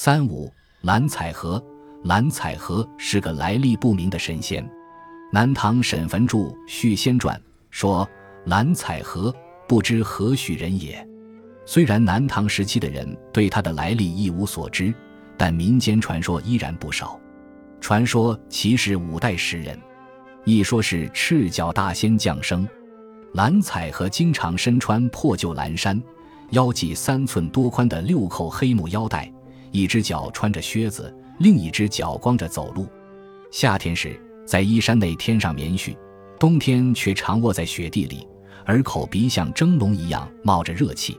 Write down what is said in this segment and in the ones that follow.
三五蓝采和，蓝采和是个来历不明的神仙。南唐沈坟著《续仙传》说：“蓝采和不知何许人也。”虽然南唐时期的人对他的来历一无所知，但民间传说依然不少。传说其是五代时人，一说是赤脚大仙降生。蓝采和经常身穿破旧蓝衫，腰系三寸多宽的六扣黑木腰带，一只脚穿着靴子，另一只脚光着走路。夏天时在衣衫内添上棉絮，冬天却常卧在雪地里，而口鼻像蒸笼一样冒着热气。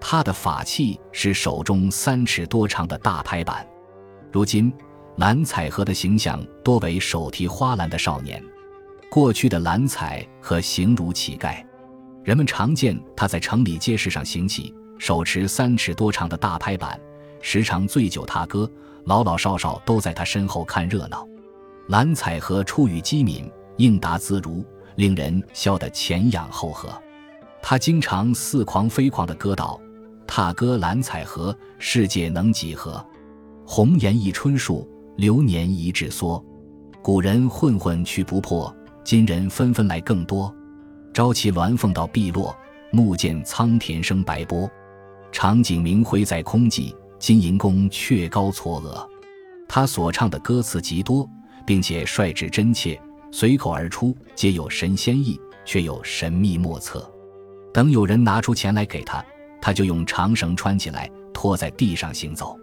他的法器是手中三尺多长的大拍板。如今，蓝采和的形象多为手提花篮的少年。过去的蓝采和形如乞丐，人们常见他在城里街市上行乞，手持三尺多长的大拍板，时常醉酒踏歌，老老少少都在他身后看热闹。蓝采和出语机敏，应答自如，令人笑得前仰后合。他经常似狂非狂地歌道：“踏歌蓝采和，世界能几何？红颜一春树，流年一纸梭。古人混混去不破。”今人纷纷来更多，朝气鸾凤到碧落，暮见苍田生白波。长景明辉在空寂，金银宫却高嵯峨。他所唱的歌词极多，并且率直真切，随口而出，皆有神仙意，却又神秘莫测。等有人拿出钱来给他，他就用长绳穿起来，拖在地上行走。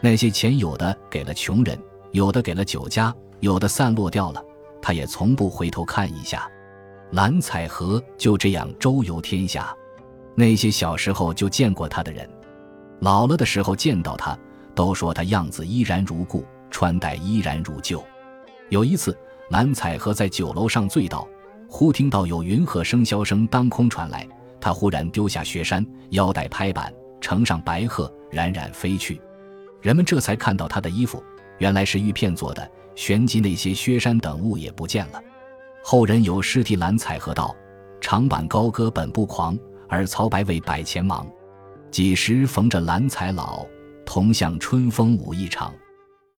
那些钱有的给了穷人，有的给了酒家，有的散落掉了。他也从不回头看一下，蓝采和就这样周游天下。那些小时候就见过他的人，老了的时候见到他，都说他样子依然如故，穿戴依然如旧。有一次，蓝采和在酒楼上醉倒，忽听到有云鹤笙箫声当空传来，他忽然丢下雪山，腰带拍板，乘上白鹤，冉冉飞去。人们这才看到他的衣服，原来是玉片做的。旋即那些薛山等物也不见了。后人有诗题蓝采和道：“长坂高歌本不狂，而曹白为百钱忙。几时逢着蓝采老，同向春风舞一场。”